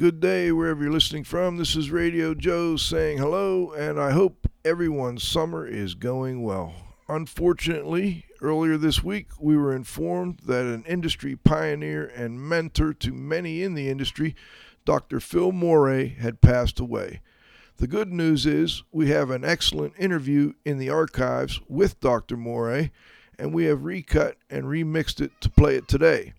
Good day wherever you're listening from. This is Radio Joe saying hello, and I hope everyone's summer is going well. Unfortunately, earlier this week we were informed that an industry pioneer and mentor to many in the industry, Dr. Phil Morey, had passed away. The good news is we have an excellent interview in the archives with Dr. Morey, and we have recut and remixed it to play it today.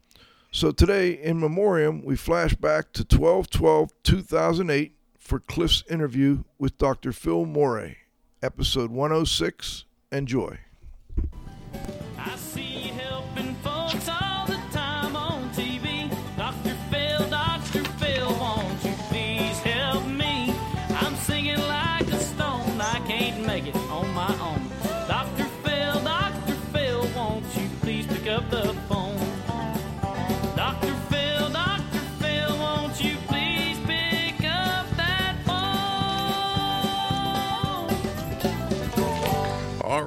So today, in memoriam, we flash back to 12 12 2008 for Cliff's interview with Dr. Phil Morey, episode 106. Enjoy.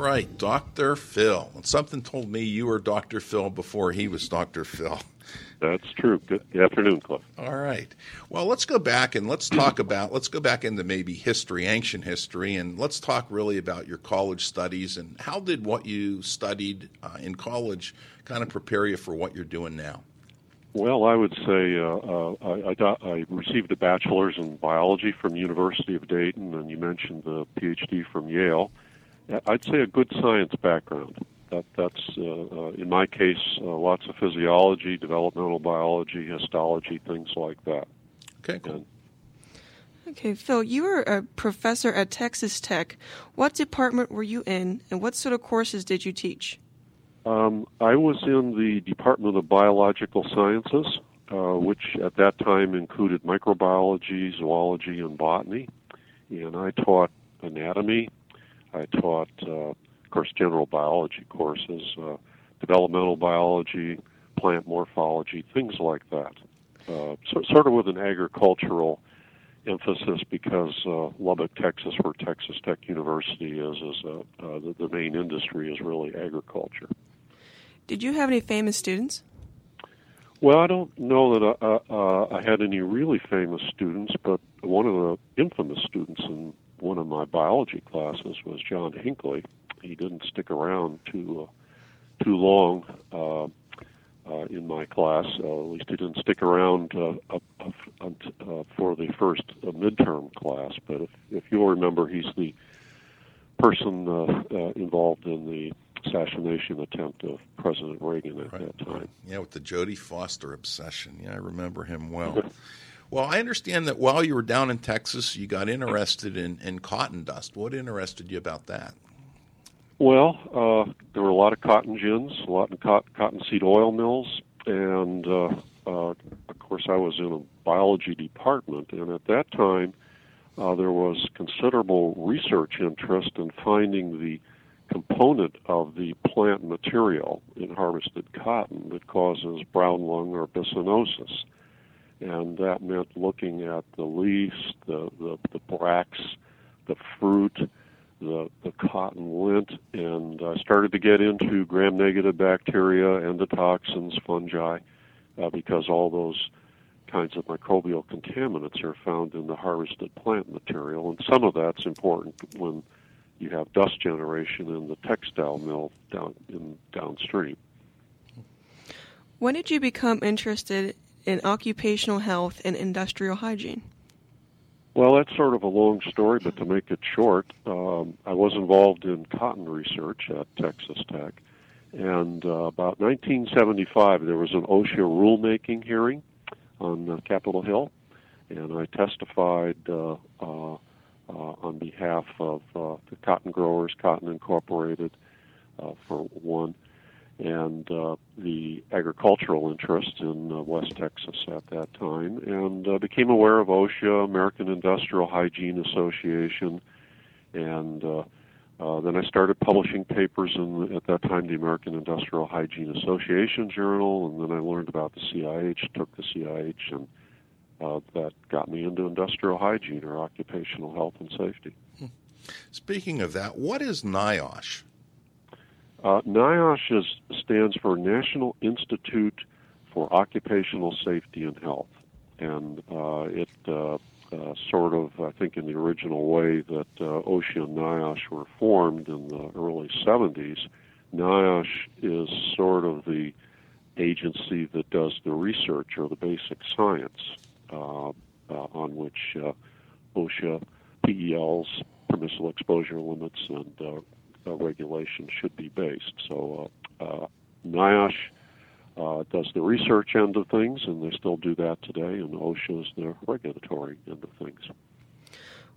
Right, Dr. Phil. Something told me you were Dr. Phil before he was Dr. Phil. That's true. Good afternoon, Cliff. All right. Well, let's go back and let's talk about, let's go back into maybe history, ancient history, and let's talk really about your college studies and how did what you studied uh, in college kind of prepare you for what you're doing now? Well, I would say uh, uh, I, I, got, I received a bachelor's in biology from University of Dayton, and you mentioned the PhD from Yale. I'd say a good science background. That, that's, uh, uh, in my case, uh, lots of physiology, developmental biology, histology, things like that. Okay, cool. And Okay, Phil, you were a professor at Texas Tech. What department were you in, and what sort of courses did you teach? Um, I was in the Department of Biological Sciences, uh, which at that time included microbiology, zoology, and botany. And I taught anatomy. I taught, uh, of course, general biology courses, uh, developmental biology, plant morphology, things like that. Uh, so, sort of with an agricultural emphasis because uh, Lubbock, Texas, where Texas Tech University is, is uh, uh, the, the main industry is really agriculture. Did you have any famous students? Well, I don't know that I, uh, uh, I had any really famous students, but one of the infamous students in one of my biology classes was John Hinckley. He didn't stick around too uh, too long uh, uh, in my class. Uh, at least he didn't stick around uh, up, up, uh, for the first uh, midterm class. But if, if you'll remember, he's the person uh, uh, involved in the assassination attempt of President Reagan at that time. Yeah, with the Jodie Foster obsession. Yeah, I remember him well. well, I understand that while you were down in Texas, you got interested in, in cotton dust. What interested you about that? Well, uh, there were a lot of cotton gins, a lot of cot- cottonseed oil mills, and uh, uh, of course, I was in a biology department, and at that time, uh, there was considerable research interest in finding the component of the plant material in harvested cotton that causes brown lung or byssinosis. And that meant looking at the leaves, the, the, the bracts, the fruit, the, the cotton lint, and I started to get into gram negative bacteria, endotoxins, fungi, uh, because all those kinds of microbial contaminants are found in the harvested plant material. And some of that's important when you have dust generation in the textile mill down in downstream. When did you become interested in occupational health and industrial hygiene? Well, that's sort of a long story, but to make it short, um, I was involved in cotton research at Texas Tech. And uh, about 1975, there was an OSHA rulemaking hearing on uh, Capitol Hill, and I testified uh, uh, uh, on behalf of uh, the cotton growers, Cotton Incorporated, for one, and uh, the agricultural interest in uh, West Texas at that time, and uh, became aware of OSHA, American Industrial Hygiene Association, and uh, uh, then I started publishing papers in, at that time, the American Industrial Hygiene Association Journal, and then I learned about the CIH, took the CIH, and uh, that got me into industrial hygiene or occupational health and safety. Speaking of that, what is NIOSH? Uh, NIOSH is, stands for National Institute for Occupational Safety and Health. and uh, it uh, uh, sort of, I think, in the original way that uh, OSHA and NIOSH were formed in the early 70s. NIOSH is sort of the agency that does the research or the basic science uh, on which OSHA, PELs, permissible exposure limits, and uh, uh, should be based. So uh, uh, NIOSH uh, does the research end of things, and they still do that today, and OSHA is the regulatory end of things.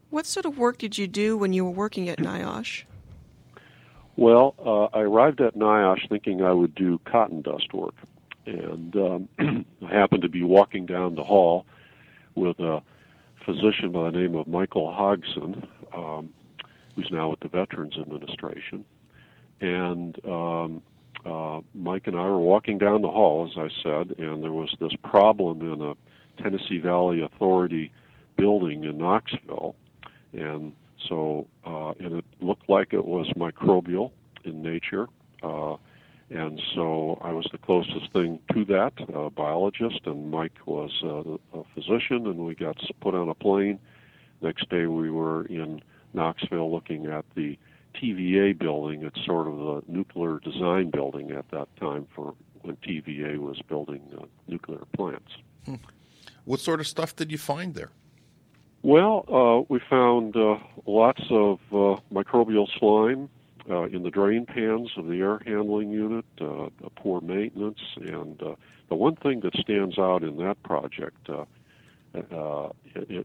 What sort of work did you do when you were working at NIOSH? Well, uh, I arrived at NIOSH thinking I would do cotton dust work, and um, I happened to be walking down the hall with a physician by the name of Michael Hodgson, um, who's now at the Veterans Administration, and um, uh, Mike and I were walking down the hall, as I said, and there was this problem in a Tennessee Valley Authority building in Knoxville, and so uh, and it looked like it was microbial in nature, uh, and so I was the closest thing to that, a biologist, and Mike was uh, a physician, and we got put on a plane. Next day we were in Knoxville looking at the TVA building. It's sort of the nuclear design building at that time for when TVA was building uh, nuclear plants. What sort of stuff did you find there? Well, uh, we found uh, lots of uh, microbial slime uh, in the drain pans of the air handling unit, uh, poor maintenance, and uh, the one thing that stands out in that project uh,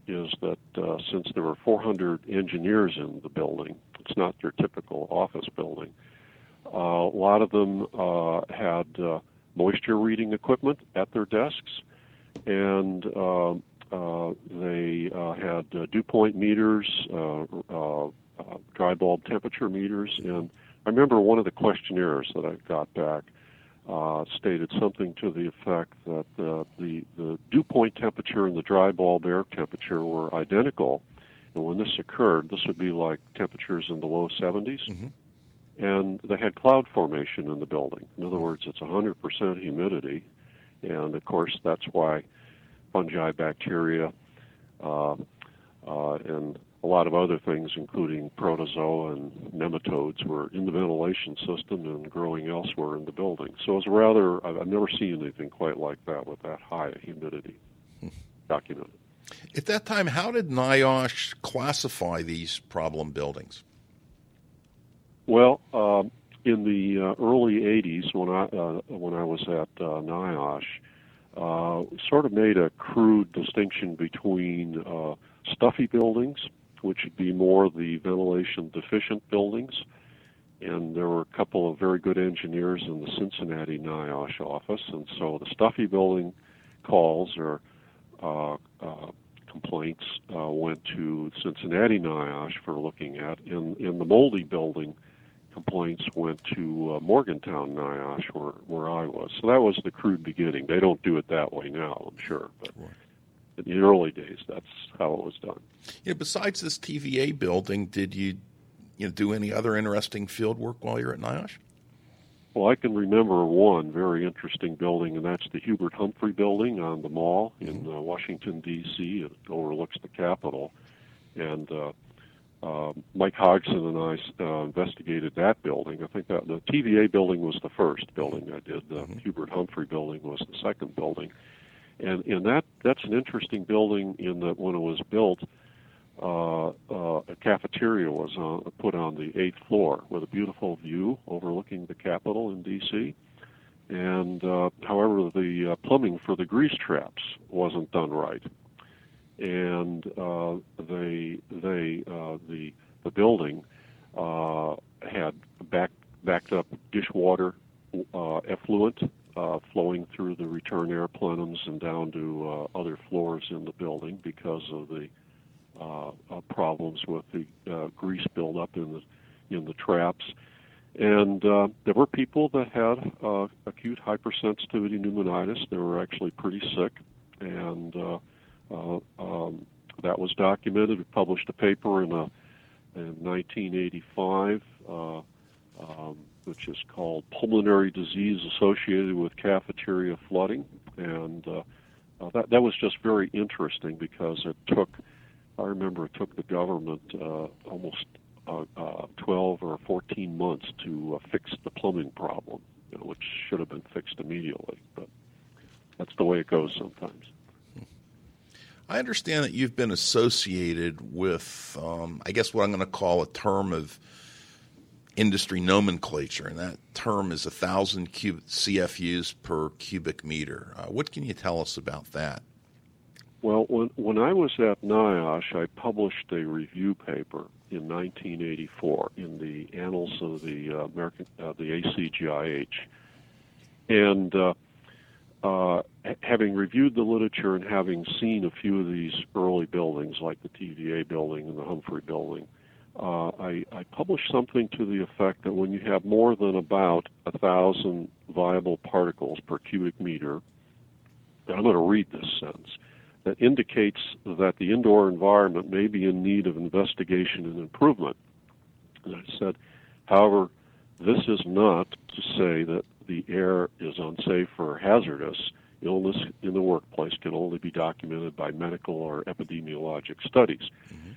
is that uh, since there were 400 engineers in the building, it's not your typical office building. Uh, a lot of them uh, had uh, moisture reading equipment at their desks, and uh, uh, they uh, had uh, dew point meters, uh, uh, uh, dry bulb temperature meters, and I remember one of the questionnaires that I got back uh, stated something to the effect that uh, the the dew point temperature and the dry bulb air temperature were identical, and when this occurred, this would be like temperatures in the low 70s, and they had cloud formation in the building. In other words, it's 100% humidity, and of course that's why fungi, bacteria, uh, uh, and a lot of other things, including protozoa and nematodes, were in the ventilation system and growing elsewhere in the building. So it's rather, I've never seen anything quite like that with that high a humidity documented. At that time, how did NIOSH classify these problem buildings? Well, um, in the uh, early '80s, when I uh, when I was at uh, NIOSH, uh, sort of made a crude distinction between uh, stuffy buildings, which would be more the ventilation deficient buildings, and there were a couple of very good engineers in the Cincinnati NIOSH office, and so the stuffy building calls or uh, uh, complaints uh, went to Cincinnati NIOSH for looking at, and in the moldy building complaints went to uh, Morgantown NIOSH, where where I was. So that was the crude beginning. They don't do it that way now, I'm sure, but in the early days, that's how it was done. Know, besides this TVA building, did you, you know, do any other interesting field work while you're at NIOSH? Well, I can remember one very interesting building, and that's the Hubert Humphrey Building on the Mall in uh, Washington D.C. It overlooks the Capitol, and uh, uh, Mike Hodgson and I uh, investigated that building. I think that the TVA building was the first building I did. The Hubert Humphrey Building was the second building, and and that that's an interesting building in that when it was built, uh, uh, a cafeteria was on, put on the eighth floor with a beautiful view overlooking the Capitol in D.C. And uh, however, the uh, plumbing for the grease traps wasn't done right, and uh, they they uh, the the building uh, had back backed up dishwater uh, effluent uh, flowing through the return air plenums and down to uh, other floors in the building because of the uh, uh, problems with the uh, grease buildup in the in the traps. And there were people that had acute hypersensitivity pneumonitis. They were actually pretty sick, and um, that was documented. We published a paper in, a, in 1985, uh, um, which is called "Pulmonary Disease Associated with Cafeteria Flooding," and uh, uh, that that was just very interesting because it took. I remember it took the government uh, almost uh, uh, 12 or 14 months to uh, fix the plumbing problem, you know, which should have been fixed immediately. But that's the way it goes sometimes. I understand that you've been associated with, um, I guess, what I'm going to call a term of industry nomenclature, and that term is a thousand cubic CFUs per cubic meter. Uh, what can you tell us about that? Well, when when I was at NIOSH, I published a review paper in 1984 in the Annals of the uh, American uh, the ACGIH, and uh, uh, having reviewed the literature and having seen a few of these early buildings, like the TVA building and the Humphrey building, uh, I, I published something to the effect that when you have more than about a thousand viable particles per cubic meter, and I'm going to read this sentence, that indicates that the indoor environment may be in need of investigation and improvement. And I said, however, this is not to say that the air is unsafe or hazardous. Illness in the workplace can only be documented by medical or epidemiologic studies. Mm-hmm.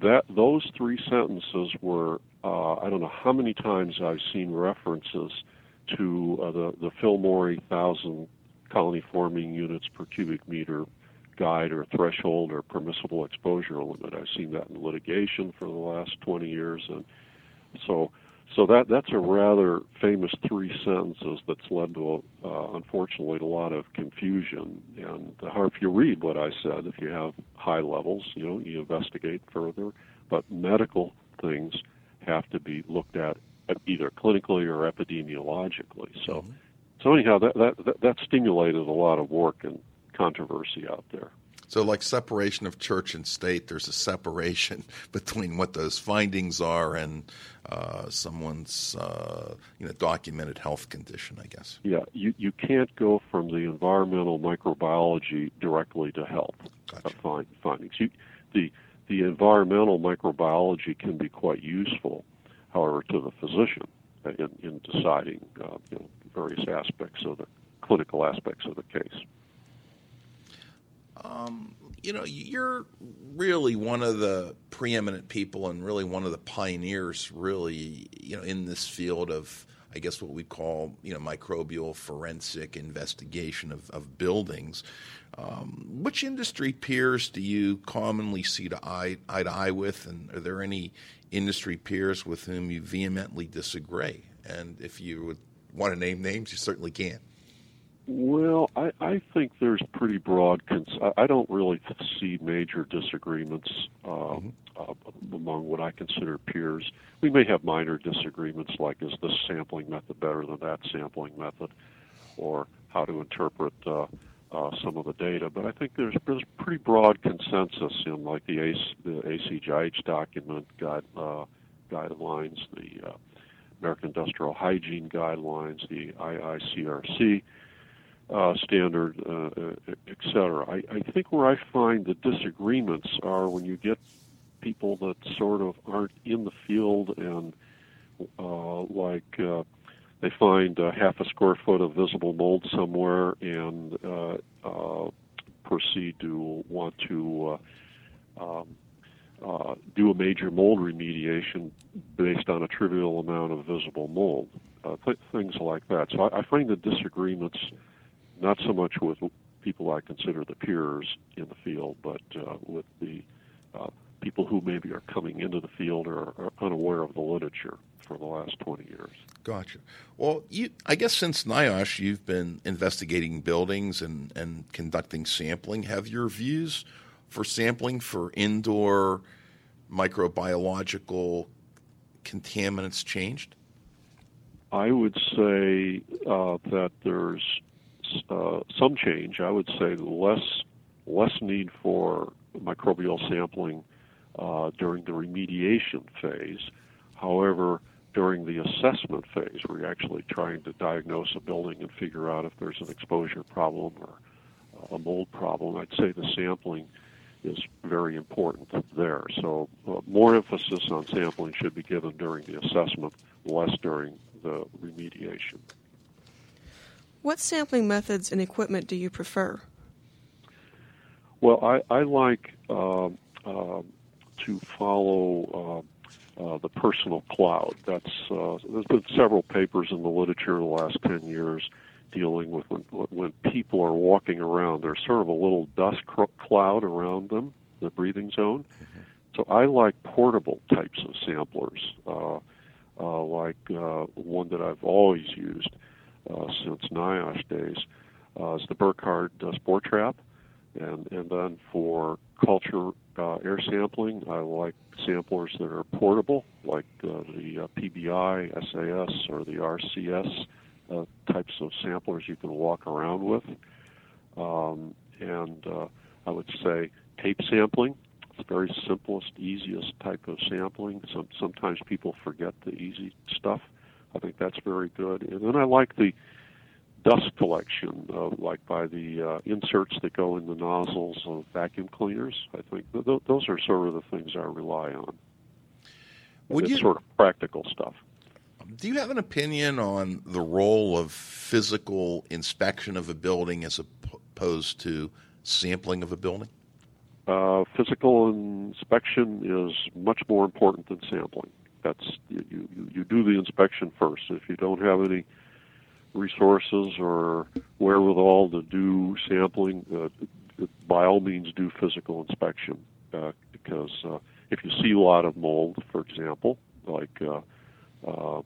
That those three sentences were uh, I don't know how many times I've seen references to uh, the the Phil Morey thousand colony forming units per cubic meter guide or threshold or permissible exposure limit. I've seen that in litigation for the last 20 years, and so so that that's a rather famous three sentences that's led to, uh, unfortunately, a lot of confusion. And if you read what I said, if you have high levels, you know, you investigate further. But medical things have to be looked at either clinically or epidemiologically. So, mm-hmm. so anyhow, that that that stimulated a lot of work and controversy out there. So, like separation of church and state, there's a separation between what those findings are and uh, someone's uh, you know documented health condition. I guess. Yeah, you you can't go from the environmental microbiology directly to health gotcha. find, findings. You, the the environmental microbiology can be quite useful, however, to the physician in, in deciding uh, you know, various aspects of the clinical aspects of the case. Um, you know, you're really one of the preeminent people and really one of the pioneers, really, you know, in this field of, I guess, what we call, you know, microbial forensic investigation of, of buildings. Um, which industry peers do you commonly see to eye, eye to eye with, and are there any industry peers with whom you vehemently disagree? And if you would want to name names, you certainly can. Well, I, I think there's pretty broad. Cons- I don't really see major disagreements uh, mm-hmm. uh, among what I consider peers. We may have minor disagreements, like is this sampling method better than that sampling method, or how to interpret uh, uh, some of the data. But I think there's there's pretty broad consensus in like the AC, the ACGIH document guide uh, guidelines, the uh, American Industrial Hygiene guidelines, the IICRC uh, standard, uh, et cetera. I, I think where I find the disagreements are when you get people that sort of aren't in the field and uh, like uh, they find uh, half a square foot of visible mold somewhere and uh, uh, proceed to want to uh, um, uh, do a major mold remediation based on a trivial amount of visible mold, uh, th- things like that. So I, I find the disagreements not so much with people I consider the peers in the field, but uh, with the uh, people who maybe are coming into the field or are unaware of the literature for the last 20 years. Gotcha. Well, you, I guess since NIOSH, you've been investigating buildings and, and conducting sampling. Have your views for sampling for indoor microbiological contaminants changed? I would say uh, that there's uh, some change. I would say less less need for microbial sampling uh, during the remediation phase. However, during the assessment phase, where you're actually trying to diagnose a building and figure out if there's an exposure problem or a mold problem, I'd say the sampling is very important there. So, uh, more emphasis on sampling should be given during the assessment, less during the remediation. What sampling methods and equipment do you prefer? Well, I, I like uh, uh, to follow uh, uh, the personal cloud. That's uh, there's been several papers in the literature in the last ten years dealing with when, when people are walking around. There's sort of a little dust cr- cloud around them, the breathing zone. So I like portable types of samplers, uh, uh, like uh, one that I've always used since NIOSH days uh, is the Burkard uh, Spore Trap. And, and then for culture uh, air sampling, I like samplers that are portable, like uh, the uh, PBI, SAS, or the RCS uh, types of samplers you can walk around with. Um, and uh, I would say tape sampling. It's the very simplest, easiest type of sampling. Some, sometimes people forget the easy stuff. I think that's very good. And then I like the dust collection, uh, like by the uh, inserts that go in the nozzles of vacuum cleaners. I think th- those are sort of the things I rely on. Would it's you sort of practical stuff. do you have an opinion on the role of physical inspection of a building as opposed to sampling of a building? Uh, physical inspection is much more important than sampling. That's you, you, you do the inspection first. If you don't have any resources or wherewithal to do sampling, uh, by all means do physical inspection uh, because uh, if you see a lot of mold, for example, like uh, uh,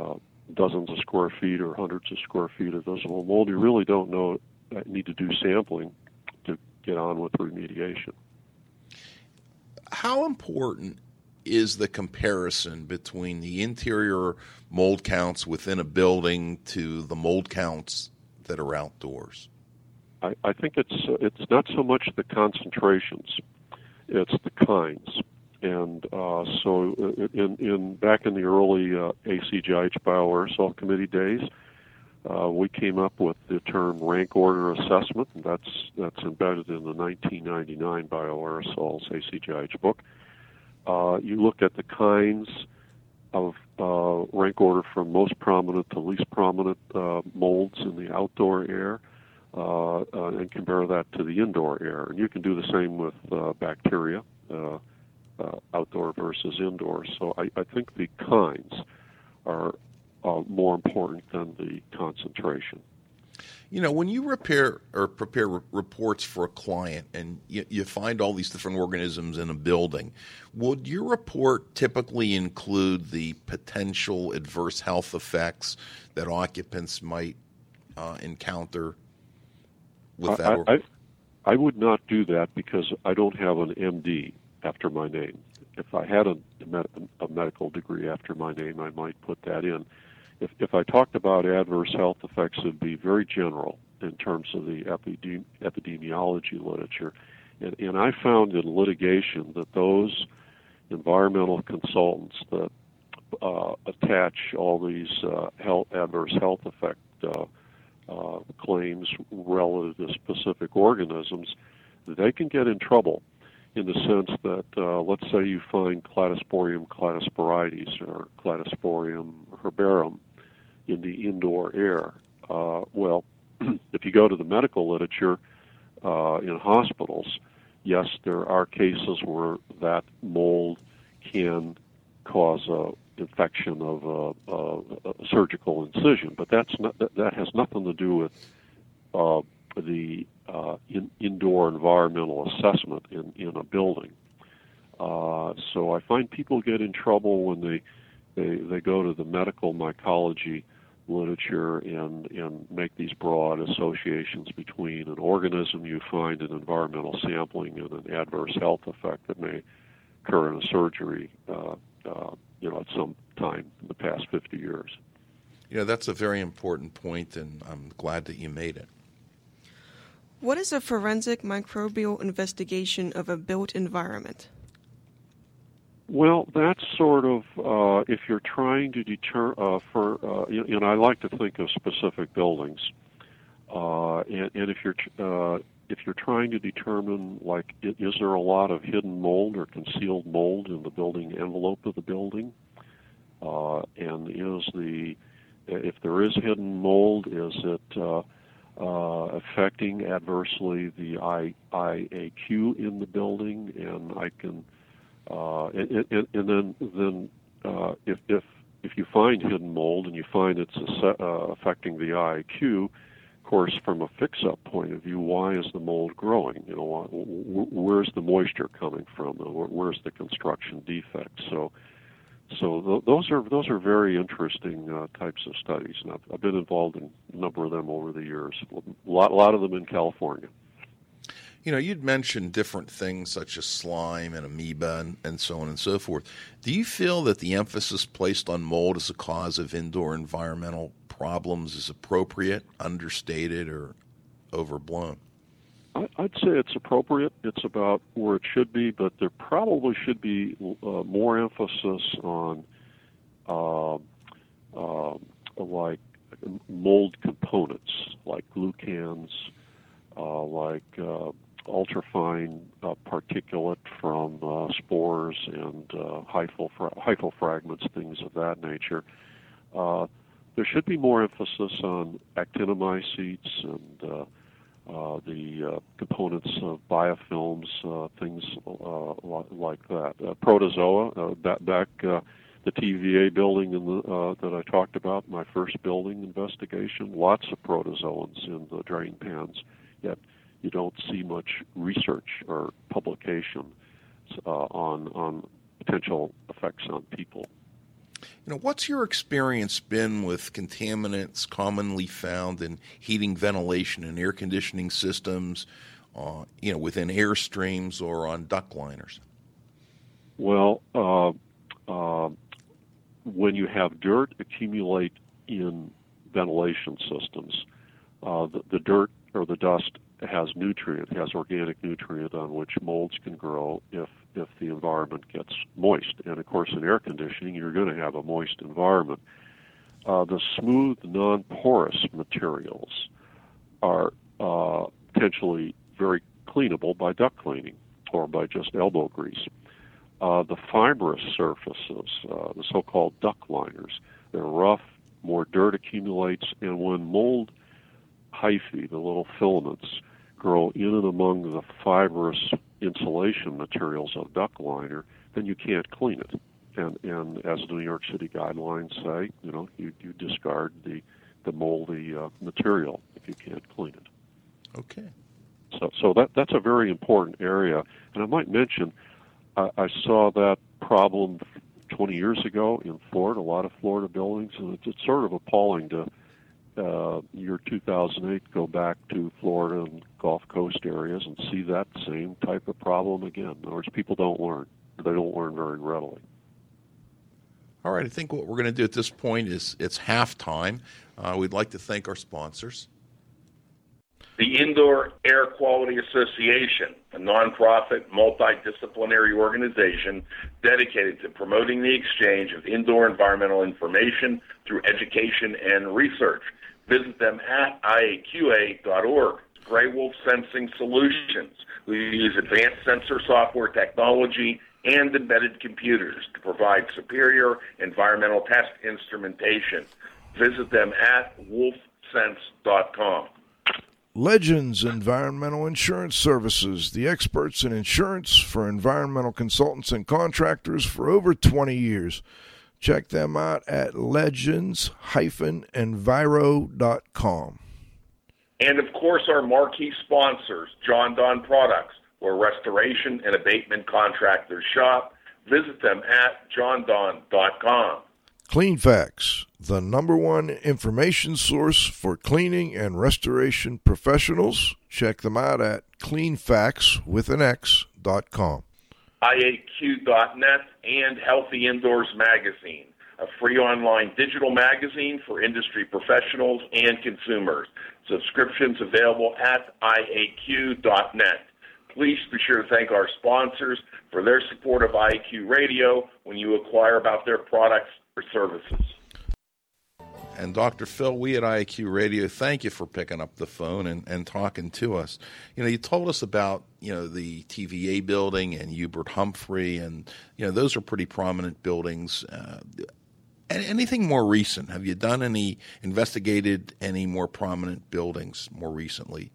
uh, dozens of square feet or hundreds of square feet of visible mold, you really don't know need to do sampling to get on with remediation. How important is the comparison between the interior mold counts within a building to the mold counts that are outdoors? I, I think it's it's not so much the concentrations, it's the kinds. And uh, so, uh, in, in back in the early uh, ACGIH bioaerosol committee days, uh, we came up with the term rank order assessment, and that's that's embedded in the 1999 bioaerosols ACGIH book. Uh, you look at the kinds of uh, rank order from most prominent to least prominent uh, molds in the outdoor air uh, uh, and compare that to the indoor air. And you can do the same with uh, bacteria, outdoor versus indoor. So I, I think the kinds are more important than the concentration. You know, when you repair or prepare re- reports for a client and you, you find all these different organisms in a building, would your report typically include the potential adverse health effects that occupants might uh, encounter with that? I, or- I, I would not do that because I don't have an MD after my name. If I had a, a medical degree after my name, I might put that in. If, if I talked about adverse health effects, it would be very general in terms of the epidemi- epidemiology literature. And, and I found in litigation that those environmental consultants that uh, attach all these uh, health, adverse health effect uh, uh, claims relative to specific organisms, they can get in trouble in the sense that, uh, let's say you find Cladosporium cladosporioides or Cladosporium herbarum in the indoor air. Uh, well, if you go to the medical literature uh, in hospitals, yes, there are cases where that mold can cause a infection of a, a, a surgical incision, but that's not, that, that has nothing to do with uh, the uh, in, indoor environmental assessment in, in a building. Uh, so I find people get in trouble when they, they they go to the medical mycology literature and and make these broad associations between an organism you find in environmental sampling and an adverse health effect that may occur in a surgery. Uh, uh, you know, at some time in the past 50 years. you know, that's a very important point, and I'm glad that you made it. What is a forensic microbial investigation of a built environment? Well, that's sort of uh, if you're trying to deter uh, for, uh, you know, I like to think of specific buildings, uh, and, and if you're uh, if you're trying to determine like is there a lot of hidden mold or concealed mold in the building envelope of the building, uh, and is the if there is hidden mold, is it uh, uh, affecting adversely the IAQ in the building, and I can, uh, and, and, and, then then uh, if if if you find hidden mold and you find it's a, uh, affecting the IQ, of course, from a fix-up point of view, why is the mold growing? You know, where's the moisture coming from? Where's the construction defect? So so th- those are those are very interesting uh, types of studies, and I've, I've, been involved in a number of them over the years. A lot, a lot of them in California. You know, you'd mentioned different things such as slime and amoeba and, and so on and so forth. Do you feel that the emphasis placed on mold as a cause of indoor environmental problems is appropriate, understated, or overblown? I'd say it's appropriate. It's about where it should be, but there probably should be uh, more emphasis on uh, uh, like mold components, like glucans, uh, like uh, ultrafine uh, particulate from spores and hyphal, fra- hyphal fragments, things of that nature. there should be more emphasis on actinomycetes and uh, the uh, components of biofilms, uh, things uh, like that. Uh, protozoa, uh, back, back uh, the TVA building in the, uh, that I talked about, my first building investigation, lots of protozoans in the drain pans, yet you don't see much research or publication uh, on, on potential effects on people. You know, what's your experience been with contaminants commonly found in heating, ventilation, and air conditioning systems? Uh, you know, within airstreams or on duct liners? Well, uh, uh, when you have dirt accumulate in ventilation systems, uh, the, the dirt or the dust has nutrient, has organic nutrient on which molds can grow if if the environment gets moist. And of course, in air conditioning, you're going to have a moist environment. Uh, the smooth, non-porous materials are uh, potentially very cleanable by duct cleaning or by just elbow grease. Uh, the fibrous surfaces, uh, the so-called duct liners, they're rough, more dirt accumulates, and when mold hyphae, the little filaments, grow in and among the fibrous insulation materials of duct liner, then you can't clean it. And and as the New York City guidelines say, you know, you, you discard the the moldy uh, material if you can't clean it. Okay. So so that that's a very important area. And I might mention, I, I saw that problem 20 years ago in Florida, a lot of Florida buildings, and it's, it's sort of appalling to uh, year 2008 go back to Florida and Gulf Coast areas and see that same type of problem again. In other words, people don't learn. They don't learn very readily. All right, I think what we're going to do at this point is it's halftime. Uh, we'd like to thank our sponsors. The Indoor Air Quality Association, a nonprofit, multidisciplinary organization dedicated to promoting the exchange of indoor environmental information through education and research. Visit them at iaqa.org. Gray Wolf Sensing Solutions. We use advanced sensor software technology and embedded computers to provide superior environmental test instrumentation. Visit them at wolfsense.com. Legends Environmental Insurance Services, the experts in insurance for environmental consultants and contractors for over 20 years. Check them out at legends-enviro.com. And of course, our marquee sponsors, Jon-Don Products, where restoration and abatement contractors shop. Visit them at jondon.com. Cleanfax, the number one information source for cleaning and restoration professionals. Check them out at cleanfax with an X.com. IAQ.net and Healthy Indoors Magazine, a free online digital magazine for industry professionals and consumers. Subscriptions available at IAQ.net. Please be sure to thank our sponsors for their support of IAQ Radio when you acquire about their products or services. And Dr. Phil, we at IAQ Radio, thank you for picking up the phone and, and talking to us. You know, you told us about, you know, the TVA building and Hubert Humphrey, and, you know, those are pretty prominent buildings. Uh, anything more recent? Have you done any investigated any more prominent buildings more recently?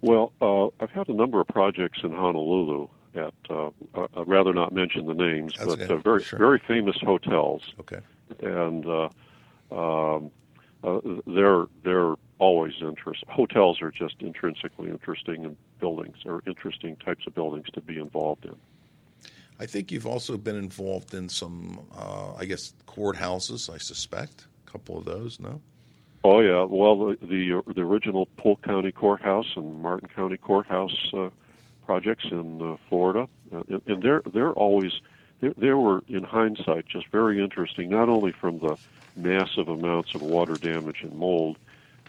Well, uh, I've had a number of projects in Honolulu at uh, I'd rather not mention the names, That's but uh, very Sure. very famous hotels, Okay. and uh, um, uh, they're they're always interest. Hotels are just intrinsically interesting in buildings or interesting types of buildings to be involved in. I think you've also been involved in some, uh, I guess, courthouses. I suspect a couple of those. No. Oh yeah, well the the, the original Polk County Courthouse and Martin County Courthouse uh, projects in uh, Florida, uh, and, and they're they're always they, they were in hindsight just very interesting. Not only from the massive amounts of water damage and mold,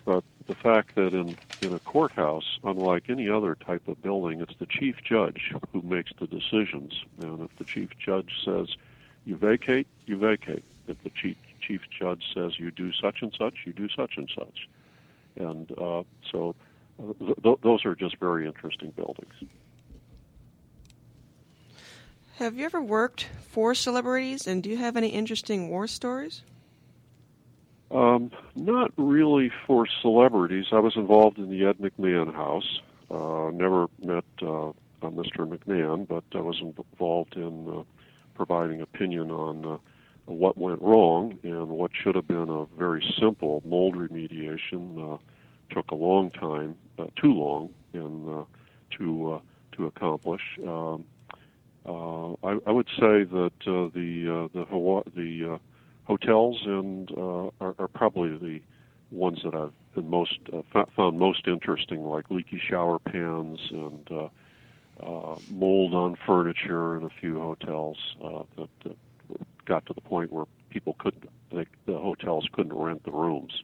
but the fact that in in a courthouse, unlike any other type of building, it's the chief judge who makes the decisions. And if the chief judge says you vacate, you vacate. If the chief chief judge says you do such and such, you do such and such. And uh, so th- th- those are just very interesting buildings. Have you ever worked for celebrities, and do you have any interesting war stories? Um, not really for celebrities. I was involved in the Ed McMahon House. Uh, never met uh, uh, Mr. McMahon, but I was involved in uh, providing opinion on uh, what went wrong and what should have been a very simple mold remediation. Uh, took a long time, too long, uh, to to accomplish. Um, uh, I, I would say that uh, the uh, the Hawaii, the uh, hotels and uh, are, are probably the ones that I've been most found most interesting, like leaky shower pans and mold on furniture in a few hotels that, that got to the point where people couldn't, they, the hotels couldn't rent the rooms.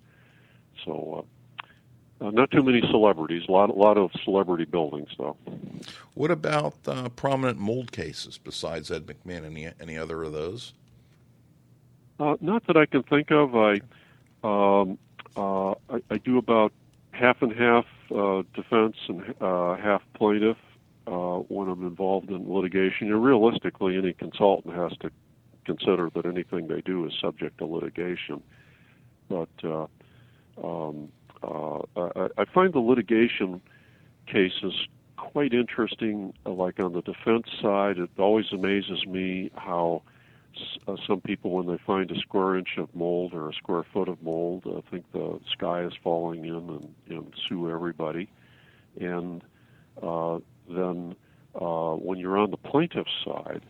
So. Uh, not too many celebrities. A lot, a lot of celebrity buildings, though. What about uh, prominent mold cases besides Ed McMahon? Any any other of those? Uh, not that I can think of. I um, uh, I, I do about half and half uh, defense and uh, half plaintiff uh, when I'm involved in litigation. And realistically, any consultant has to consider that anything they do is subject to litigation. But uh, um, uh, I, I find the litigation cases quite interesting. uh, Like on the defense side, it always amazes me how uh, some people, when they find a square inch of mold or a square foot of mold, uh, think the sky is falling in and, and sue everybody. And uh, then uh, when you're on the plaintiff's side,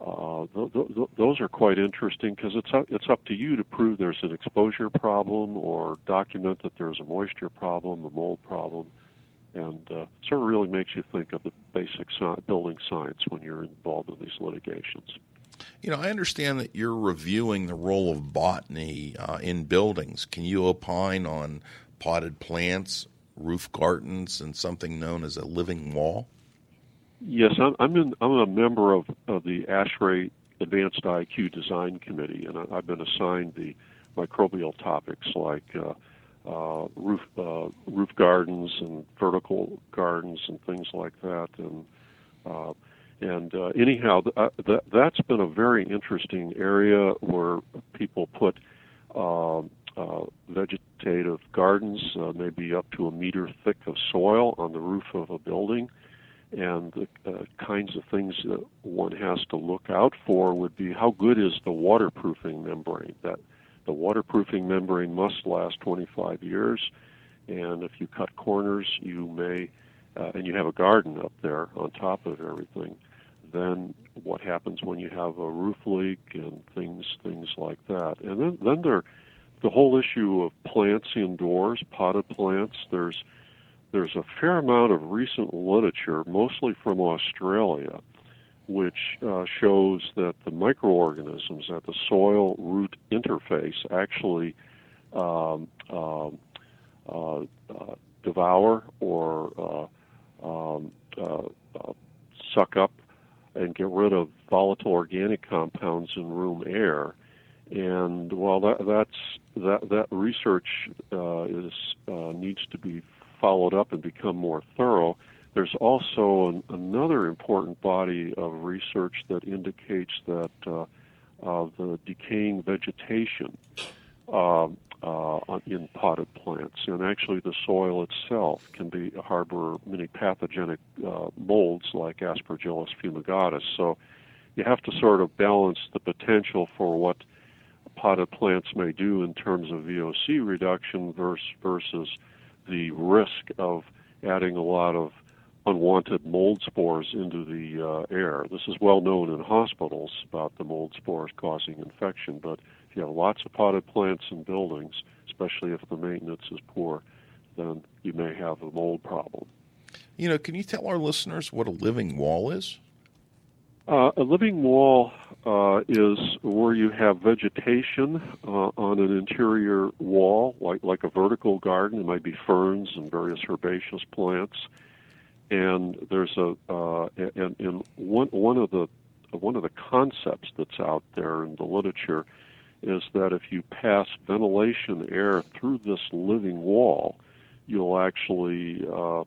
uh, th- th- th- those are quite interesting because it's up, it's up to you to prove there's an exposure problem or document that there's a moisture problem, a mold problem, and uh, sort of really makes you think of the basic building science when you're involved in these litigations. You know, I understand that you're reviewing the role of botany uh, in buildings. Can you opine on potted plants, roof gardens, and something known as a living wall? Yes, I'm I'm, in, I'm a member of, of the ASHRAE Advanced IQ Design Committee, and I, I've been assigned the microbial topics like uh, uh, roof uh, roof gardens and vertical gardens and things like that. And uh, and uh, anyhow, th- uh, that that's been a very interesting area where people put uh, vegetative gardens, maybe up to a meter thick of soil on the roof of a building and the uh, kinds of things that one has to look out for would be how good is the waterproofing membrane? That the waterproofing membrane must last 25 years and if you cut corners you may uh, and you have a garden up there on top of everything then what happens when you have a roof leak and things things like that? And then then there the whole issue of plants indoors potted plants there's there's a fair amount of recent literature, mostly from Australia, which uh, shows that the microorganisms at the soil root interface actually um, um, uh, uh, devour or uh, um, uh, uh, suck up and get rid of volatile organic compounds in room air. And while that that's that that research is needs to be followed up and become more thorough, there's also an, another important body of research that indicates that uh, uh, the decaying vegetation uh, uh, in potted plants. And actually, the soil itself can be harbor many pathogenic uh, molds like Aspergillus fumigatus. So you have to sort of balance the potential for what potted plants may do in terms of VOC reduction versus, versus the risk of adding a lot of unwanted mold spores into the uh, air. This is well known in hospitals about the mold spores causing infection, but if you have lots of potted plants in buildings, especially if the maintenance is poor, then you may have a mold problem. You know, can you tell our listeners what a living wall is? Uh, a living wall uh, is where you have vegetation uh, on an interior wall, like like a vertical garden. It might be ferns and various herbaceous plants, and there's a uh, and, and one one of the one of the concepts that's out there in the literature is that if you pass ventilation air through this living wall, you'll actually uh,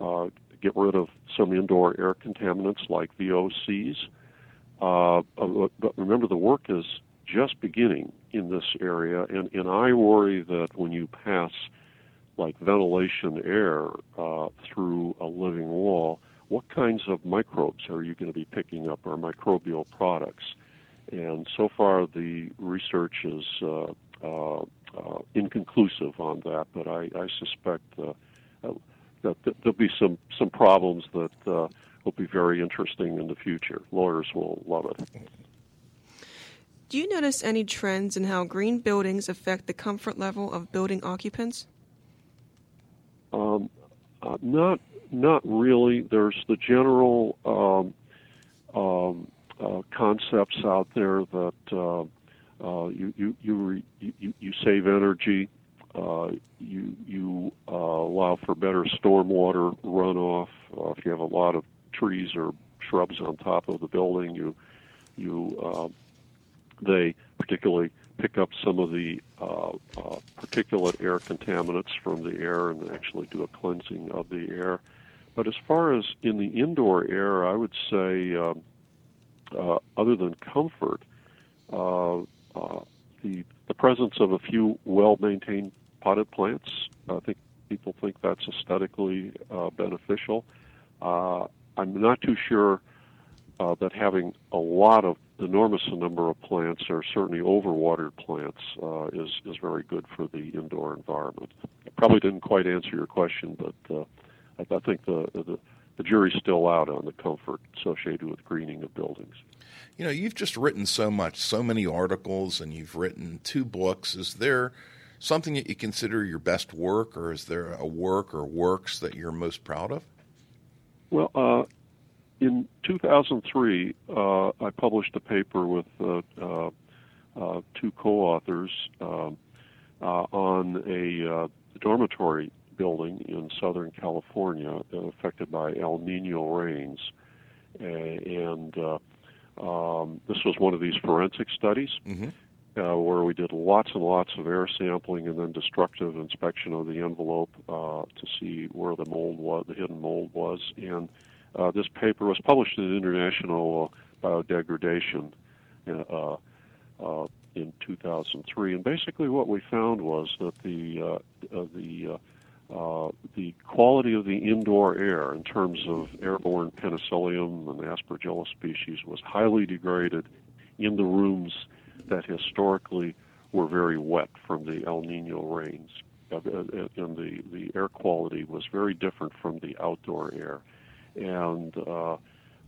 uh, get rid of some indoor air contaminants like VOCs. Uh, but remember, the work is just beginning in this area, and, and I worry that when you pass like ventilation air uh, through a living wall, what kinds of microbes are you going to be picking up or microbial products? And so far, the research is uh, uh, uh, inconclusive on that, but I, I suspect uh, that there'll be some, some problems that uh, will be very interesting in the future. Lawyers will love it. Do you notice any trends in how green buildings affect the comfort level of building occupants? Um, uh, not not really. There's the general um, um, uh, concepts out there that uh, uh, you you you, re, you you save energy, uh, you you uh, allow for better stormwater runoff. Uh, if you have a lot of trees or shrubs on top of the building, you you uh, they particularly pick up some of the uh, uh, particulate air contaminants from the air and actually do a cleansing of the air. But as far as in the indoor air, I would say, um, uh, other than comfort, uh, uh, the the presence of a few well-maintained potted plants. I think people think that's aesthetically uh, beneficial. Uh, I'm not too sure uh, that having a lot of enormous number of plants, or certainly overwatered plants, uh, is is very good for the indoor environment. I probably didn't quite answer your question, but uh, I, I think the, the the jury's still out on the comfort associated with greening of buildings. You know, you've just written so much, so many articles, and you've written two books. Is there something that you consider your best work, or is there a work or works that you're most proud of? Well, uh, in 2003, uh, I published a paper with uh, uh, uh two co-authors um, uh, on a dormitory building in Southern California affected by El Nino rains, and um, this was one of these forensic studies. Mm-hmm uh, where we did lots and lots of air sampling and then destructive inspection of the envelope uh, to see where the mold was, the hidden mold was. And uh, this paper was published in International uh, Biodegradation uh, uh, in 2003. And basically, what we found was that the uh, uh, the uh, the quality of the indoor air in terms of airborne penicillium and aspergillus species was highly degraded in the rooms that historically were very wet from the El Nino rains. Uh, uh, and the, the air quality was very different from the outdoor air. And uh,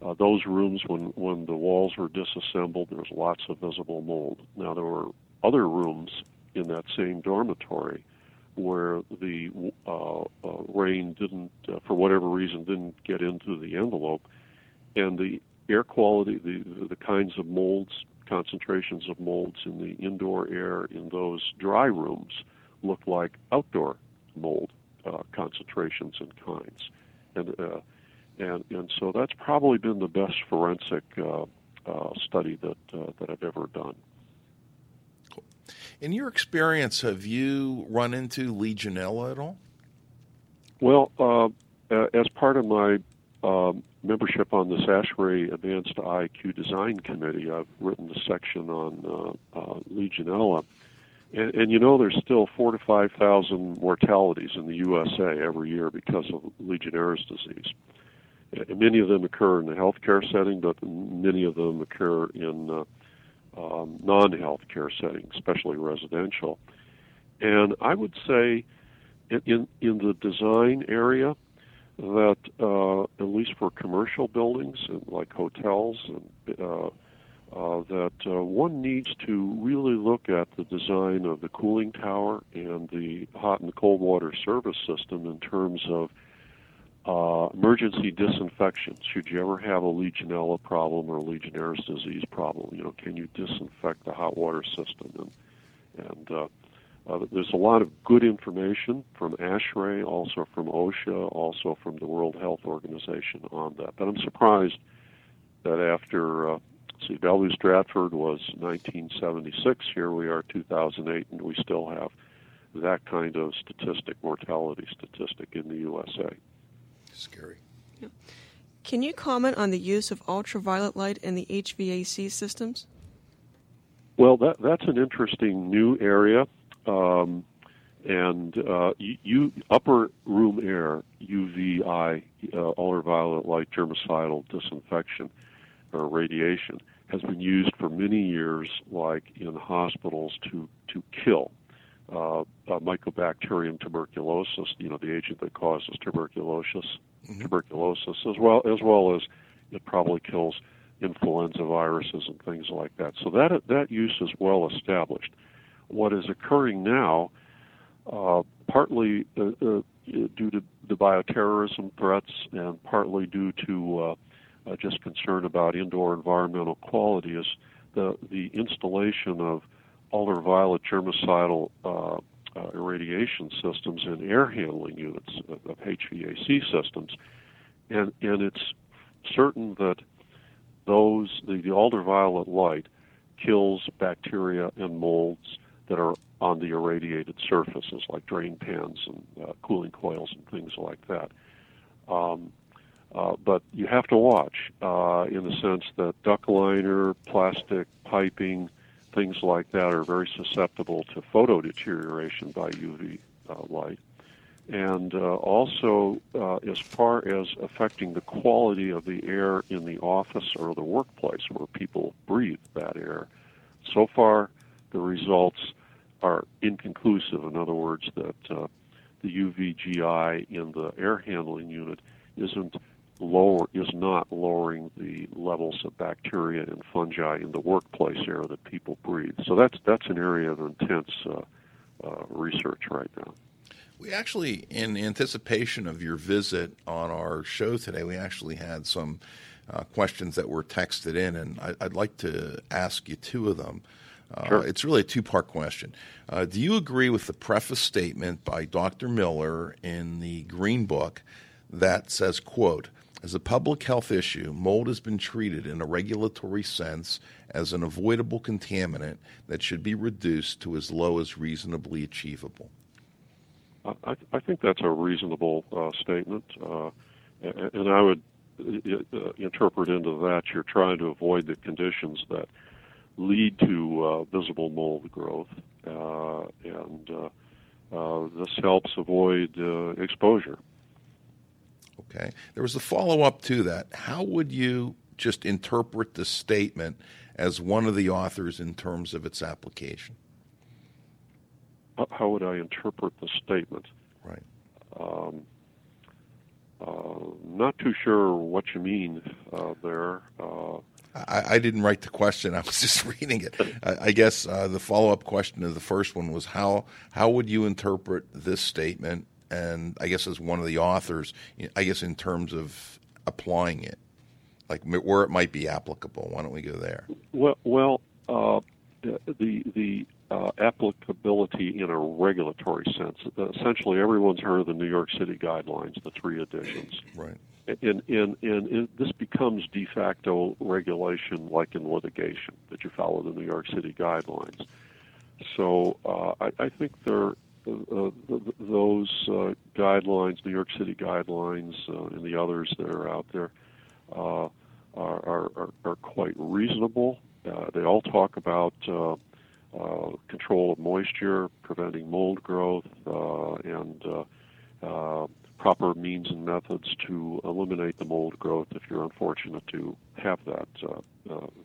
uh, those rooms, when, when the walls were disassembled, there was lots of visible mold. Now, there were other rooms in that same dormitory where the uh, uh, rain didn't, uh, for whatever reason, didn't get into the envelope, and the air quality, the the kinds of molds concentrations of molds in the indoor air in those dry rooms look like outdoor mold uh, concentrations and kinds. And, uh, and, and so that's probably been the best forensic uh, study that, that I've ever done. In your experience, have you run into Legionella at all? Well, uh, as part of my um, membership on the ASHRAE Advanced IAQ Design Committee, I've written a section on uh, uh, Legionella. And, and, you know, there's still four to 5,000 mortalities in the USA every year because of Legionnaire's disease. And many of them occur in the healthcare setting, but many of them occur in um, non-healthcare settings, especially residential. And I would say, in in the design area, that uh, at least for commercial buildings and like hotels and uh, uh, that uh, one needs to really look at the design of the cooling tower and the hot and cold water service system in terms of uh, emergency disinfection. Should you ever have a Legionella problem or a Legionnaire's disease problem, you know, can you disinfect the hot water system? And, and uh, uh, there's a lot of good information from ASHRAE, also from OSHA, also from the World Health Organization on that. But I'm surprised that after, uh, see, Bellevue Stratford was 1976, here we are 2008, and we still have that kind of statistic, mortality statistic in the USA. Scary. Can you comment on the use of ultraviolet light in the HVAC systems? Well, that, that's an interesting new area. Um, and uh, you, upper room air, UVI, uh, ultraviolet light germicidal disinfection or radiation, has been used for many years, like in hospitals, to to kill uh, Mycobacterium tuberculosis, you know, the agent that causes tuberculosis, mm-hmm. tuberculosis, as well as well as it probably kills influenza viruses and things like that. So that that use is well established. What is occurring now, uh, partly uh, uh, due to the bioterrorism threats and partly due to uh, uh, just concern about indoor environmental quality, is the the installation of ultraviolet germicidal uh, uh, irradiation systems in air handling units of, of HVAC systems, and and it's certain that those the, the ultraviolet light kills bacteria and molds that are on the irradiated surfaces like drain pans and uh, cooling coils and things like that. Um, uh, but you have to watch uh, in the sense that duct liner, plastic piping, things like that are very susceptible to photo deterioration by UV uh, light. And uh, also, uh, as far as affecting the quality of the air in the office or the workplace where people breathe that air, so far the results are inconclusive. In other words, that uh, the UVGI in the air handling unit isn't lower is not lowering the levels of bacteria and fungi in the workplace air that people breathe. So that's that's an area of intense uh, uh, research right now. We actually, in anticipation of your visit on our show today, we actually had some uh, questions that were texted in, and I, would like to ask you two of them. Uh, sure. It's really a two part question. Uh, do you agree with the preface statement by Dr. Miller in the Green Book that says, quote, as a public health issue, mold has been treated in a regulatory sense as an avoidable contaminant that should be reduced to as low as reasonably achievable. I, I think that's a reasonable uh, statement, uh, and, I would uh, interpret into that you're trying to avoid the conditions that lead to uh, visible mold growth, uh, and uh, this helps avoid exposure. Okay. There was a follow up to that. How would you just interpret the statement as one of the authors in terms of its application? How would I interpret the statement? Right. Um, uh, not too sure what you mean uh, there. Uh, I, I, didn't write the question. I was just reading it. I, I guess uh, the follow up question to the first one was how how would you interpret this statement and I guess as one of the authors, I guess in terms of applying it, like where it might be applicable. Why don't we go there? Well, well, uh, the the uh, applicability in a regulatory sense. Essentially, everyone's heard of the New York City guidelines, the three editions. Right. And, and, and this becomes de facto regulation, like in litigation, that you follow the New York City guidelines. So uh, I, I think there uh, th- those uh, guidelines, New York City guidelines, uh, and the others that are out there, uh, are, are, are quite reasonable. Uh, they all talk about uh, control of moisture, preventing mold growth, and proper means and methods to eliminate the mold growth if you're unfortunate to have that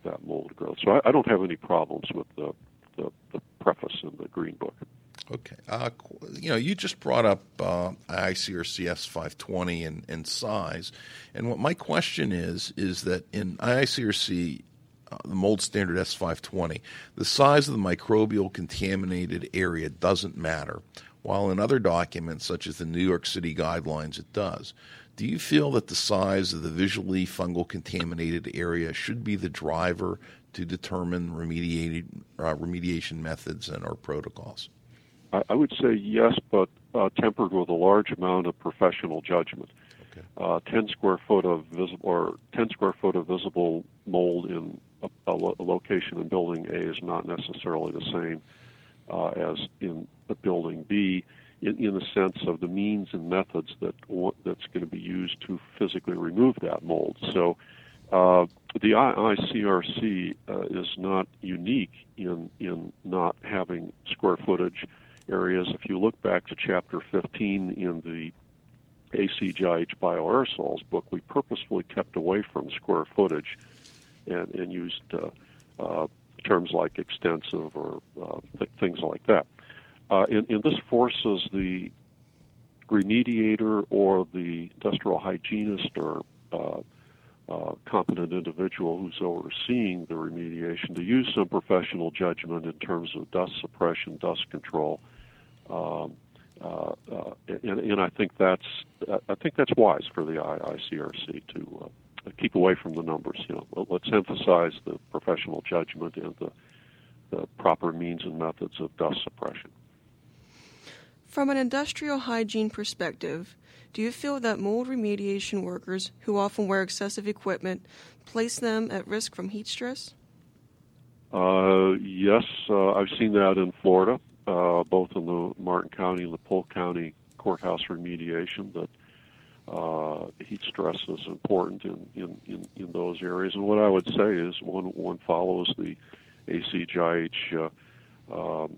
that mold growth. So I, I don't have any problems with the, the, the preface in the Green Book. Okay. Uh, you know, you just brought up uh, IICRC 520 and, and size, and what my question is is that in IICRC, uh, the mold standard S520, the size of the microbial contaminated area doesn't matter, while in other documents such as the New York City guidelines it does. Do you feel that the size of the visually fungal contaminated area should be the driver to determine remediated, uh, remediation methods and or protocols? I, I would say yes, but uh, tempered with a large amount of professional judgment. Okay. Uh, 10 square foot of visible or 10 square foot of visible mold in a, a, lo- a location in building A is not necessarily the same uh, as in a building B, in, in the sense of the means and methods that that's going to be used to physically remove that mold. So. Uh, the IICRC uh, is not unique in in not having square footage areas. If you look back to chapter 15 in the ACGIH bioaerosols book, we purposefully kept away from square footage and, and used uh, uh, terms like extensive or uh, th- things like that. Uh, and, and this forces the remediator or the industrial hygienist or uh, uh, competent individual who's overseeing the remediation to use some professional judgment in terms of dust suppression, dust control, um, uh, uh, and, and I think that's I think that's wise for the IICRC to uh, keep away from the numbers. You know, let's emphasize the professional judgment and the, the proper means and methods of dust suppression. From an industrial hygiene perspective, do you feel that mold remediation workers who often wear excessive equipment place them at risk from heat stress? Uh, yes, uh, I've seen that in Florida, uh, both in the Martin County and the Polk County courthouse remediation. That uh, heat stress is important in, in, in, in those areas. And what I would say is one one follows the ACGIH uh, um,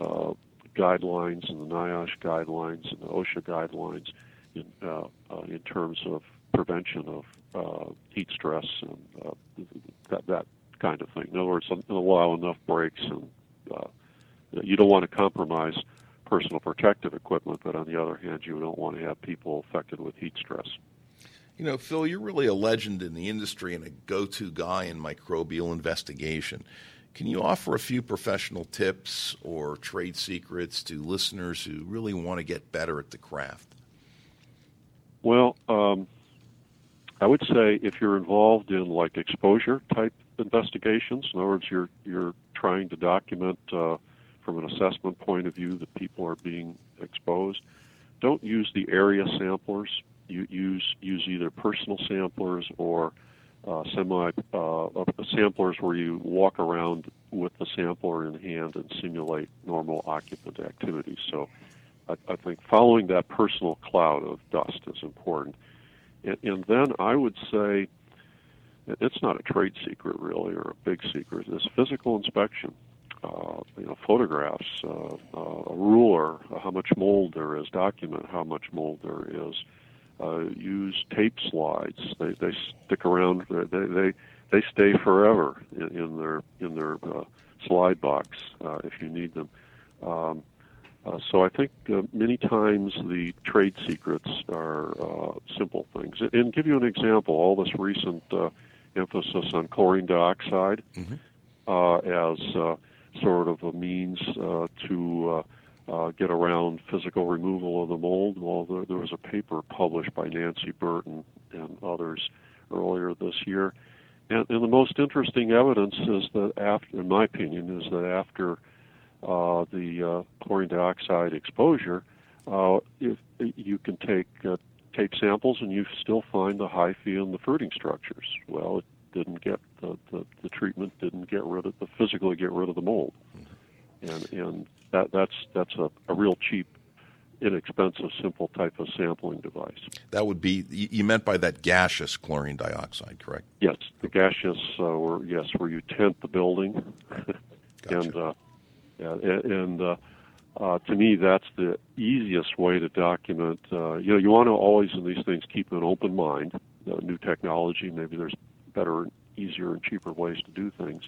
uh, guidelines and the NIOSH guidelines and the OSHA guidelines in, uh, uh, in terms of prevention of heat stress and that, that kind of thing. In other words, allow enough breaks, and you don't want to compromise personal protective equipment, but on the other hand, you don't want to have people affected with heat stress. You know, Phil, you're really a legend in the industry and a go to guy in microbial investigation. Can you offer a few professional tips or trade secrets to listeners who really want to get better at the craft? Well, um, I would say if you're involved in like exposure type investigations, in other words, you're you're trying to document uh, from an assessment point of view that people are being exposed. Don't use the area samplers. You use use either personal samplers or uh, semi uh, samplers where you walk around with the sampler in hand and simulate normal occupant activities. So I, I think following that personal cloud of dust is important. And, and then I would say it's not a trade secret really or a big secret. Is physical inspection. Uh, you know, photographs, uh, uh, a ruler, uh, how much mold there is, document how much mold there is. Uh, use tape slides. They they stick around. They they they stay forever in, in their in their uh, slide box uh, if you need them. Um, uh, so I think uh, many times the trade secrets are uh, simple things. And give you an example, all this recent uh, emphasis on chlorine dioxide Mhm. uh, as uh, sort of a means uh, to uh, uh, get around physical removal of the mold. Well, there, there was a paper published by Nancy Burton and others earlier this year. And, and the most interesting evidence is that, after, in my opinion, is that after uh, the uh, chlorine dioxide exposure, if you can take tape samples and you still find the hyphae and the fruiting structures. Well, it didn't get the, the, the treatment didn't get rid of the physically get rid of the mold. and and that that's that's a, a real cheap, inexpensive, simple type of sampling device. That would be you meant by that gaseous chlorine dioxide, correct? Yes, the gaseous, uh, or yes, where you tent the building, and uh, and, and uh, uh, to me, that's the easiest way to document. Uh, you know, you want to always in these things keep an open mind. Uh, new technology, maybe there's better, easier, and cheaper ways to do things.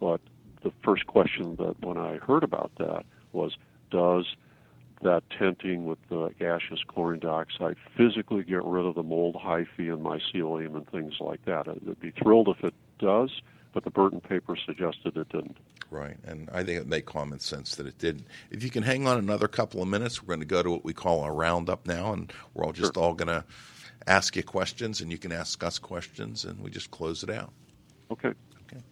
But the first question that when I heard about that was, does that tenting with the gaseous chlorine dioxide physically get rid of the mold hyphae and mycelium and things like that? I'd be thrilled if it does, but the Burton paper suggested it didn't. Right, and I think it made common sense that it didn't. If you can hang on another couple of minutes, we're going to go to what we call a roundup now, and we're all just all going to ask you questions, and you can ask us questions, and we just close it out. Okay. Okay.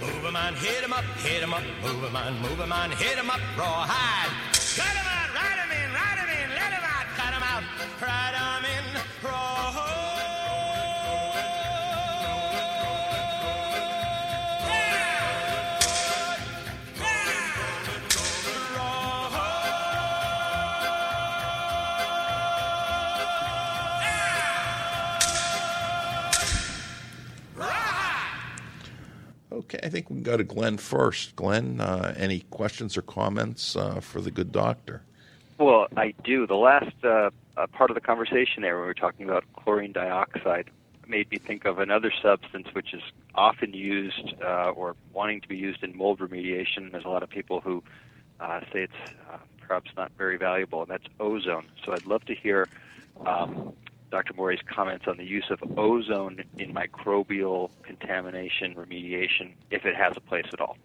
Move 'em on, hit 'em up, hit 'em up, move 'em on, move 'em on, hit 'em up, rawhide. Cut 'em out, ride 'em in, ride 'em in, let 'em out, cut 'em out, ride 'em think we can go to Glenn first. Glenn, uh, any questions or comments uh, for the good doctor? Well, I do. The last uh, uh, part of the conversation there, when we were talking about chlorine dioxide, made me think of another substance which is often used uh, or wanting to be used in mold remediation. There's a lot of people who uh, say it's perhaps not very valuable, and that's ozone. So I'd love to hear um, Dr. Morey's comments on the use of ozone in microbial contamination remediation, if it has a place at all.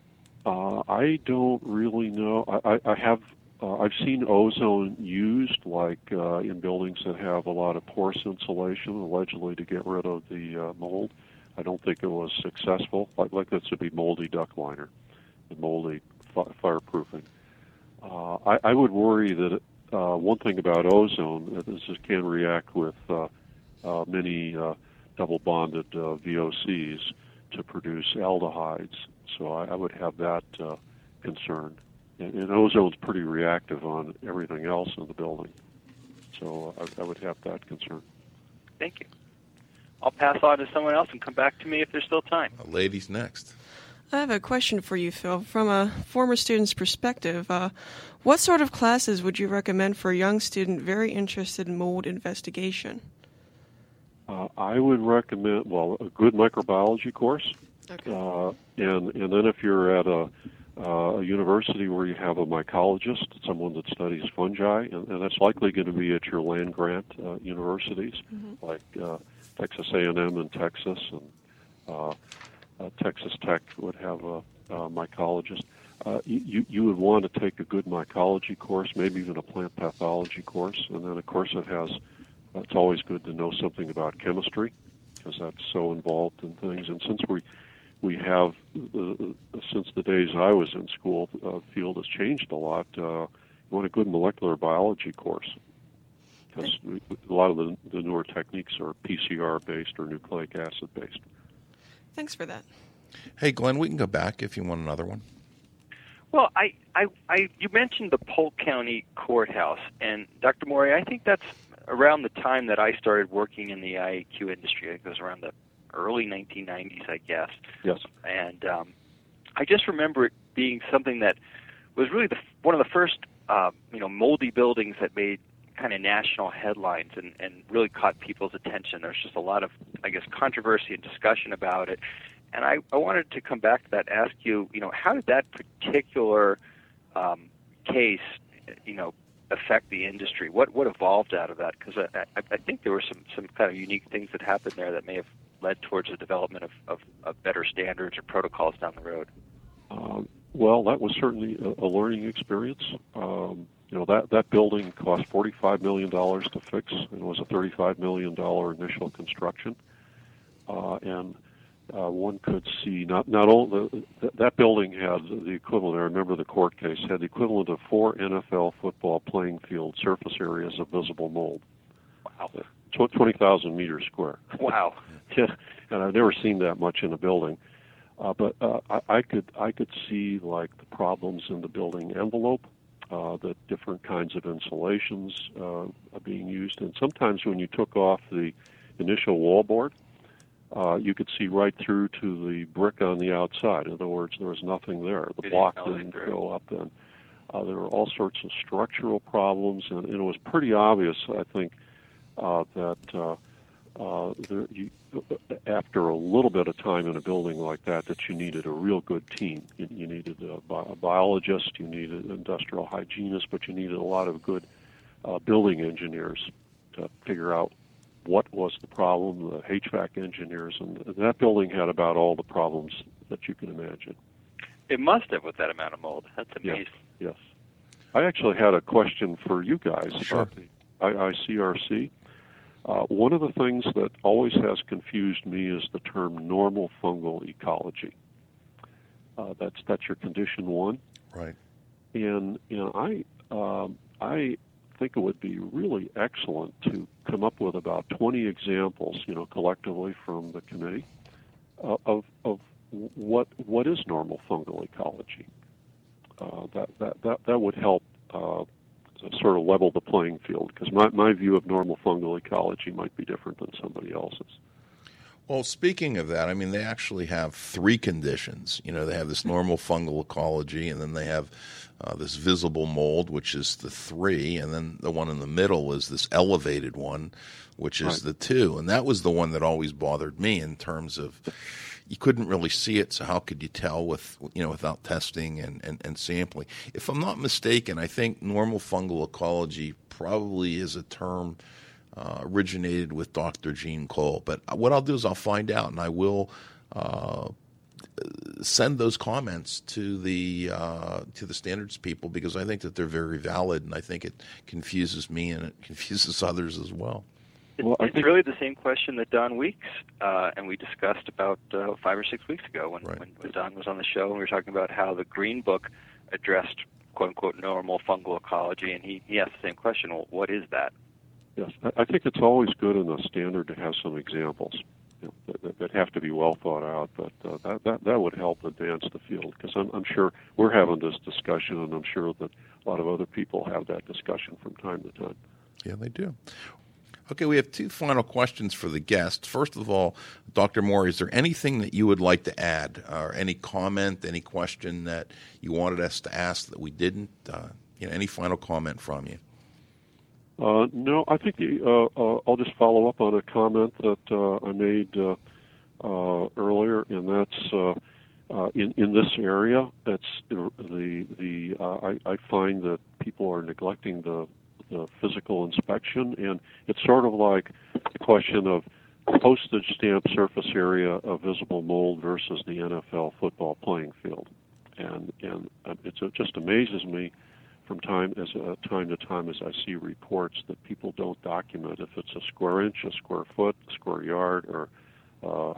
Uh, I don't really know. I, I, I have. Uh, I've seen ozone used, like uh, in buildings that have a lot of porous insulation, allegedly to get rid of the uh, mold. I don't think it was successful. Like, like this would be moldy duct liner, and moldy fi- fireproofing. Uh, I, I would worry that uh, one thing about ozone uh, is it can react with uh, uh, many uh, double bonded uh, VOCs to produce aldehydes. So I, I would have that uh, concern. And, and ozone's pretty reactive on everything else in the building. So I, I would have that concern. Thank you. I'll pass on to someone else and come back to me if there's still time. Uh, ladies next. I have a question for you, Phil. From a former student's perspective, uh, what sort of classes would you recommend for a young student very interested in mold investigation? Uh, I would recommend, well, a good microbiology course. Okay. Uh, and, and then if you're at a, uh, a university where you have a mycologist, someone that studies fungi, and, and that's likely going to be at your land grant uh, universities like uh, Texas A&M in Texas, and uh, uh, Texas Tech would have a, a mycologist. Uh, you, you would want to take a good mycology course, maybe even a plant pathology course, and then of course it has. It's always good to know something about chemistry because that's so involved in things. And since we we have uh, since the days I was in school, uh, field has changed a lot. Uh, you want a good molecular biology course because a lot of the, the newer techniques are PCR based or nucleic acid based. Thanks for that. Hey, Glenn, we can go back if you want another one. Well, I, I, I, you mentioned the Polk County Courthouse, and Dr. Morey, I think that's around the time that I started working in the IAQ industry. It was around the early 1990s, I guess. Yes. And um, I just remember it being something that was really the, one of the first, uh, you know, moldy buildings that made kind of national headlines and, and really caught people's attention. There's just a lot of, I guess, controversy and discussion about it. And I, I wanted to come back to that, ask you, you know, how did that particular um, case, you know, affect the industry? What what evolved out of that? Because I, I, I think there were some some kind of unique things that happened there that may have led towards the development of, of, of better standards or protocols down the road. Um, well, that was certainly a, a learning experience. Um, you know that that building cost forty-five million dollars to fix, and was a thirty-five million dollar initial construction. Uh, and uh, one could see not not all the, th- that building had the equivalent. I remember the court case had the equivalent of four NFL football playing field surface areas of visible mold. Wow. Tw- Twenty thousand meters square. Wow. Yeah, and I've never seen that much in a building. Uh, but uh, I, I could I could see like the problems in the building envelope, uh, that different kinds of insulations uh, are being used, and sometimes when you took off the initial wallboard, uh, you could see right through to the brick on the outside. In other words, there was nothing there. The It block didn't through. go up then. Uh, there were all sorts of structural problems, and, and it was pretty obvious, I think, uh, that uh, uh, there, you, after a little bit of time in a building like that, that you needed a real good team. You, you needed a, bi- a biologist, you needed an industrial hygienist, but you needed a lot of good uh, building engineers to figure out what was the problem, the HVAC engineers, and that building had about all the problems that you can imagine. It must have with that amount of mold. That's Yeah. amazing. Yes. I actually had a question for you guys Sure. about the IICRC. Uh, one of the things that always has confused me is the term normal fungal ecology. Uh, that's that's your condition one, Right. and you know I um, I think it would be really excellent to come up with about 20 examples, you know, collectively from the committee uh, of of what what is normal fungal ecology. Uh, that that that that would help uh, sort of level the playing field because my my view of normal fungal ecology might be different than somebody else's. Well, speaking of that, I mean, they actually have three conditions. You know, they have this normal fungal ecology, and then they have uh, this visible mold, which is the three, and then the one in the middle is this elevated one, which is Right. the two. And that was the one that always bothered me in terms of you couldn't really see it, so how could you tell with you know without testing and, and, and sampling? If I'm not mistaken, I think normal fungal ecology probably is a term uh, originated with Dr. Gene Cole. But what I'll do is I'll find out, and I will uh, send those comments to the uh, to the standards people because I think that they're very valid, and I think it confuses me and it confuses others as well. It, Well, I it's really the same question that Don Weekes uh, and we discussed about uh, five or six weeks ago when, Right. when, when Don was on the show and we were talking about how the Green Book addressed quote unquote normal fungal ecology, and he, he asked the same question. Well, what is that? Yes, I- think it's always good in a standard to have some examples that, that have to be well thought out. But uh, that, that that would help advance the field because I'm, I'm sure we're having this discussion, and I'm sure that a lot of other people have that discussion from time to time. Yeah, they do. Okay, we have two final questions for the guests. First of all, Dr. Morey, is there anything that you would like to add, or any comment, any question that you wanted us to ask that we didn't? Uh, you know, any final comment from you? Uh, no, I think uh, uh, I'll just follow up on a comment that uh, I made uh, earlier, and that's in in this area. That's the the I, I find that people are neglecting the the physical inspection, and it's sort of like the question of postage stamp surface area of visible mold versus the NFL football playing field, and and it just amazes me from time as uh, time to time as I see reports that people don't document if it's a square inch, a square foot, a square yard, or uh,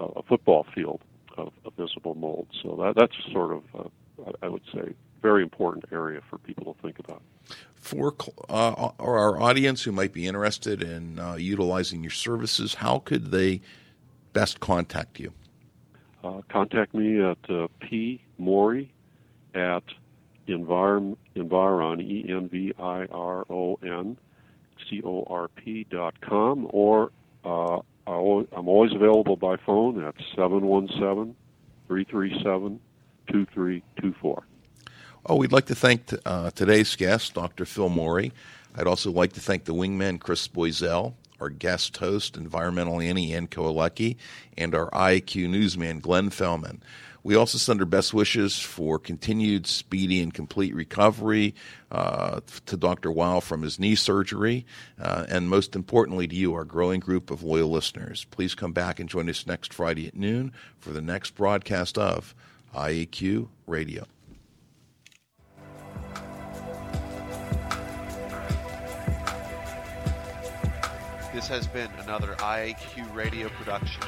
a football field of, of visible mold. So that that's sort of uh, I would say very important area for people to think about. For uh, our audience who might be interested in uh, utilizing your services, how could they best contact you? Uh, contact me at uh, p morey at environ environ e n v i r o n c o r p dot com or uh, I'm always available by phone at 717 337 2324. Oh, we'd like to thank uh, today's guest, Dr. Phil Morey. I'd also like to thank the wingman, Chris Boisel, our guest host, Environmental Annie Ann Koalecki, and our IAQ newsman, Glenn Fellman. We also send our best wishes for continued speedy and complete recovery uh, to Dr. Weil from his knee surgery, uh, and most importantly to you, our growing group of loyal listeners. Please come back and join us next Friday at noon for the next broadcast of IAQ Radio. This has been another IAQ radio production.